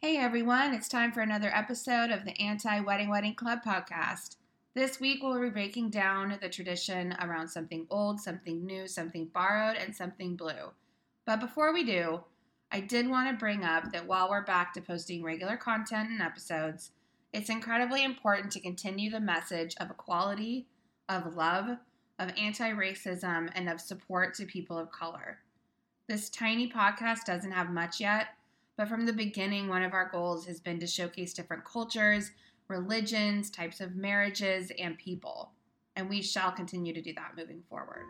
Hey everyone, it's time for another episode of the Anti Wedding Wedding Club podcast. This week we'll be breaking down the tradition around something old, something new, something borrowed, and something blue. But before we do, I did want to bring up that while we're back to posting regular content and episodes, it's incredibly important to continue the message of equality, of love, of anti racism, and of support to people of color. This tiny podcast doesn't have much yet but from the beginning, one of our goals has been to showcase different cultures, religions, types of marriages, and people. And we shall continue to do that moving forward.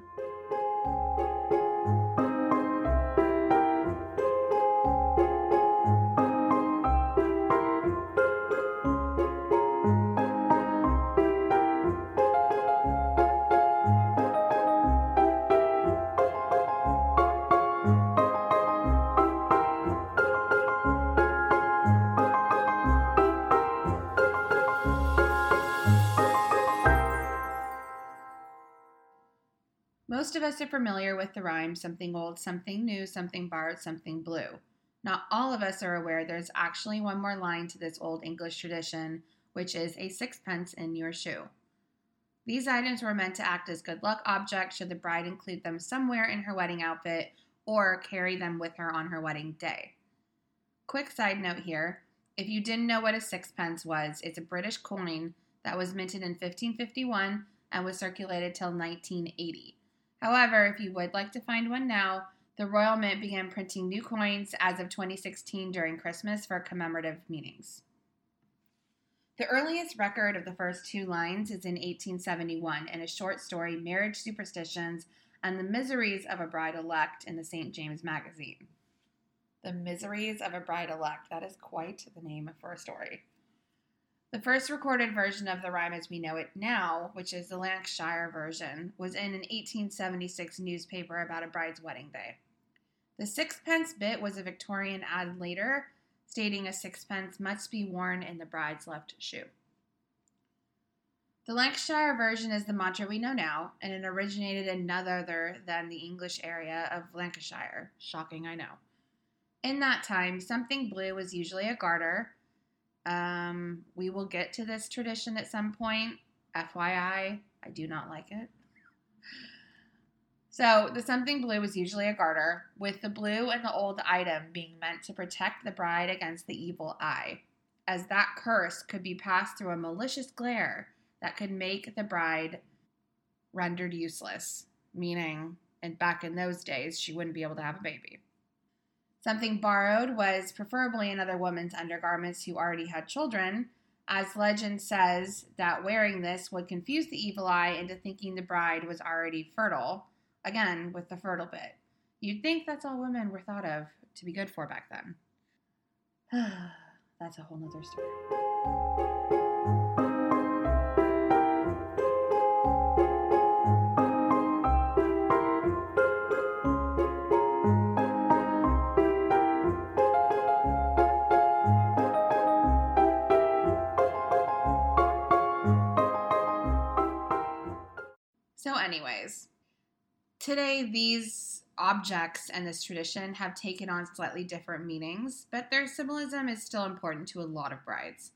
Most of us are familiar with the rhyme something old, something new, something borrowed, something blue. Not all of us are aware there's actually one more line to this old English tradition, which is a sixpence in your shoe. These items were meant to act as good luck objects should the bride include them somewhere in her wedding outfit or carry them with her on her wedding day. Quick side note here if you didn't know what a sixpence was, it's a British coin that was minted in 1551 and was circulated till 1980. However, if you would like to find one now, the Royal Mint began printing new coins as of 2016 during Christmas for commemorative meetings. The earliest record of the first two lines is in 1871 in a short story, Marriage Superstitions and the Miseries of a Bride Elect, in the St. James Magazine. The Miseries of a Bride Elect, that is quite the name for a story. The first recorded version of the rhyme as we know it now, which is the Lancashire version, was in an 1876 newspaper about a bride's wedding day. The sixpence bit was a Victorian added later, stating a sixpence must be worn in the bride's left shoe. The Lancashire version is the mantra we know now, and it originated in none other than the English area of Lancashire. Shocking, I know. In that time, something blue was usually a garter, um, we will get to this tradition at some point. FYI, I do not like it. So, the something blue is usually a garter, with the blue and the old item being meant to protect the bride against the evil eye, as that curse could be passed through a malicious glare that could make the bride rendered useless, meaning, and back in those days, she wouldn't be able to have a baby. Something borrowed was preferably another woman's undergarments who already had children, as legend says that wearing this would confuse the evil eye into thinking the bride was already fertile, again with the fertile bit. You'd think that's all women were thought of to be good for back then. that's a whole nother story. Today these objects and this tradition have taken on slightly different meanings, but their symbolism is still important to a lot of brides.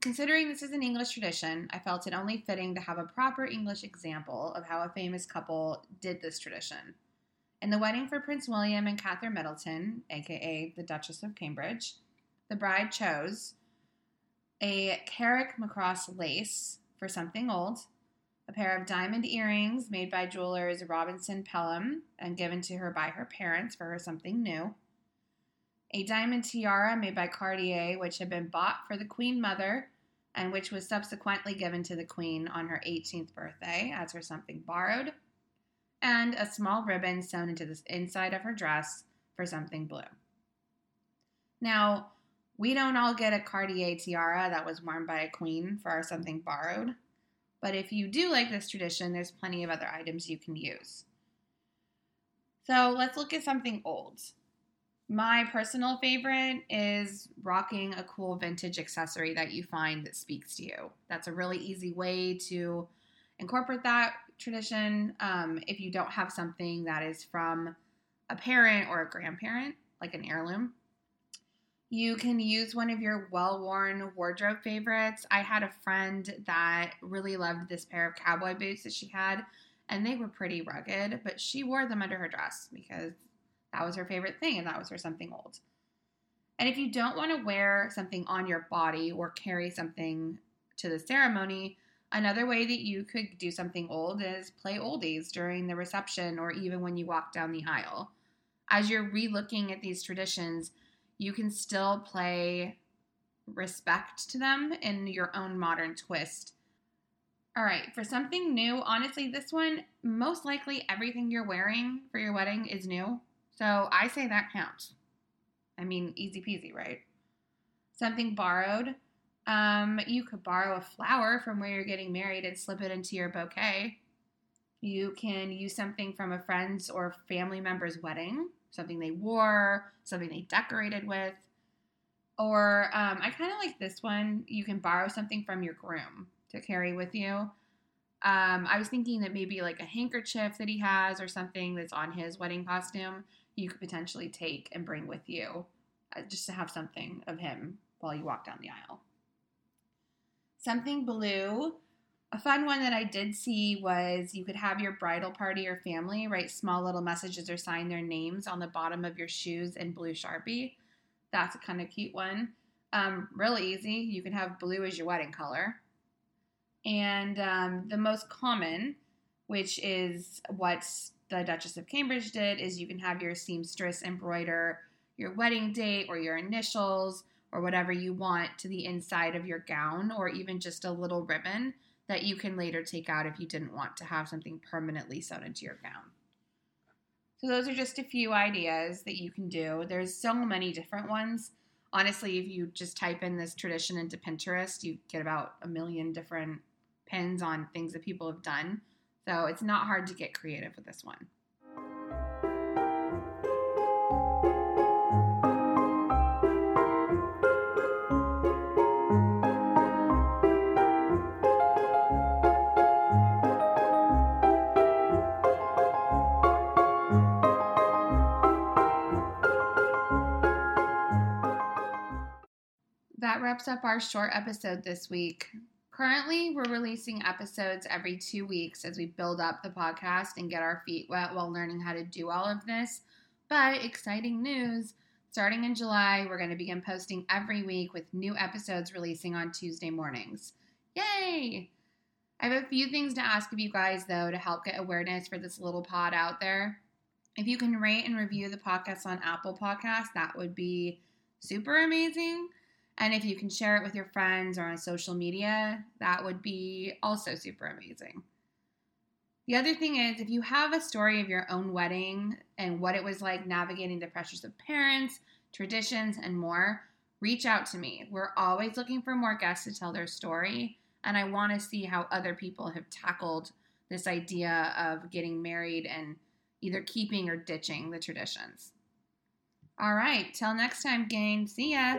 Considering this is an English tradition, I felt it only fitting to have a proper English example of how a famous couple did this tradition. In the wedding for Prince William and Catherine Middleton, aka the Duchess of Cambridge, the bride chose a Carrickmacross lace for something old, a pair of diamond earrings made by jewelers Robinson Pelham and given to her by her parents for her something new, a diamond tiara made by Cartier, which had been bought for the Queen Mother and which was subsequently given to the Queen on her 18th birthday as her something borrowed, and a small ribbon sewn into the inside of her dress for something blue. Now, we don't all get a Cartier tiara that was worn by a queen for our something borrowed, but if you do like this tradition, there's plenty of other items you can use. So let's look at something old. My personal favorite is rocking a cool vintage accessory that you find that speaks to you. That's a really easy way to incorporate that tradition um, if you don't have something that is from a parent or a grandparent, like an heirloom. You can use one of your well worn wardrobe favorites. I had a friend that really loved this pair of cowboy boots that she had, and they were pretty rugged, but she wore them under her dress because that was her favorite thing and that was her something old. And if you don't want to wear something on your body or carry something to the ceremony, another way that you could do something old is play oldies during the reception or even when you walk down the aisle. As you're relooking at these traditions, you can still play respect to them in your own modern twist. All right, for something new, honestly, this one, most likely everything you're wearing for your wedding is new. So I say that counts. I mean, easy peasy, right? Something borrowed. Um, you could borrow a flower from where you're getting married and slip it into your bouquet. You can use something from a friend's or family member's wedding, something they wore, something they decorated with. Or um, I kind of like this one. You can borrow something from your groom to carry with you. Um, I was thinking that maybe like a handkerchief that he has or something that's on his wedding costume you could potentially take and bring with you uh, just to have something of him while you walk down the aisle. Something blue. A fun one that I did see was you could have your bridal party or family write small little messages or sign their names on the bottom of your shoes in blue Sharpie. That's a kind of cute one. Um, really easy. You can have blue as your wedding color. And um, the most common, which is what the Duchess of Cambridge did is you can have your seamstress embroider your wedding date or your initials or whatever you want to the inside of your gown or even just a little ribbon that you can later take out if you didn't want to have something permanently sewn into your gown. So those are just a few ideas that you can do. There's so many different ones. Honestly, if you just type in this tradition into Pinterest, you get about a million different pins on things that people have done. So it's not hard to get creative with this one. Wraps up our short episode this week. Currently, we're releasing episodes every two weeks as we build up the podcast and get our feet wet while learning how to do all of this. But exciting news starting in July, we're going to begin posting every week with new episodes releasing on Tuesday mornings. Yay! I have a few things to ask of you guys, though, to help get awareness for this little pod out there. If you can rate and review the podcast on Apple Podcasts, that would be super amazing. And if you can share it with your friends or on social media, that would be also super amazing. The other thing is, if you have a story of your own wedding and what it was like navigating the pressures of parents, traditions, and more, reach out to me. We're always looking for more guests to tell their story, and I want to see how other people have tackled this idea of getting married and either keeping or ditching the traditions. All right, till next time, gang. See ya.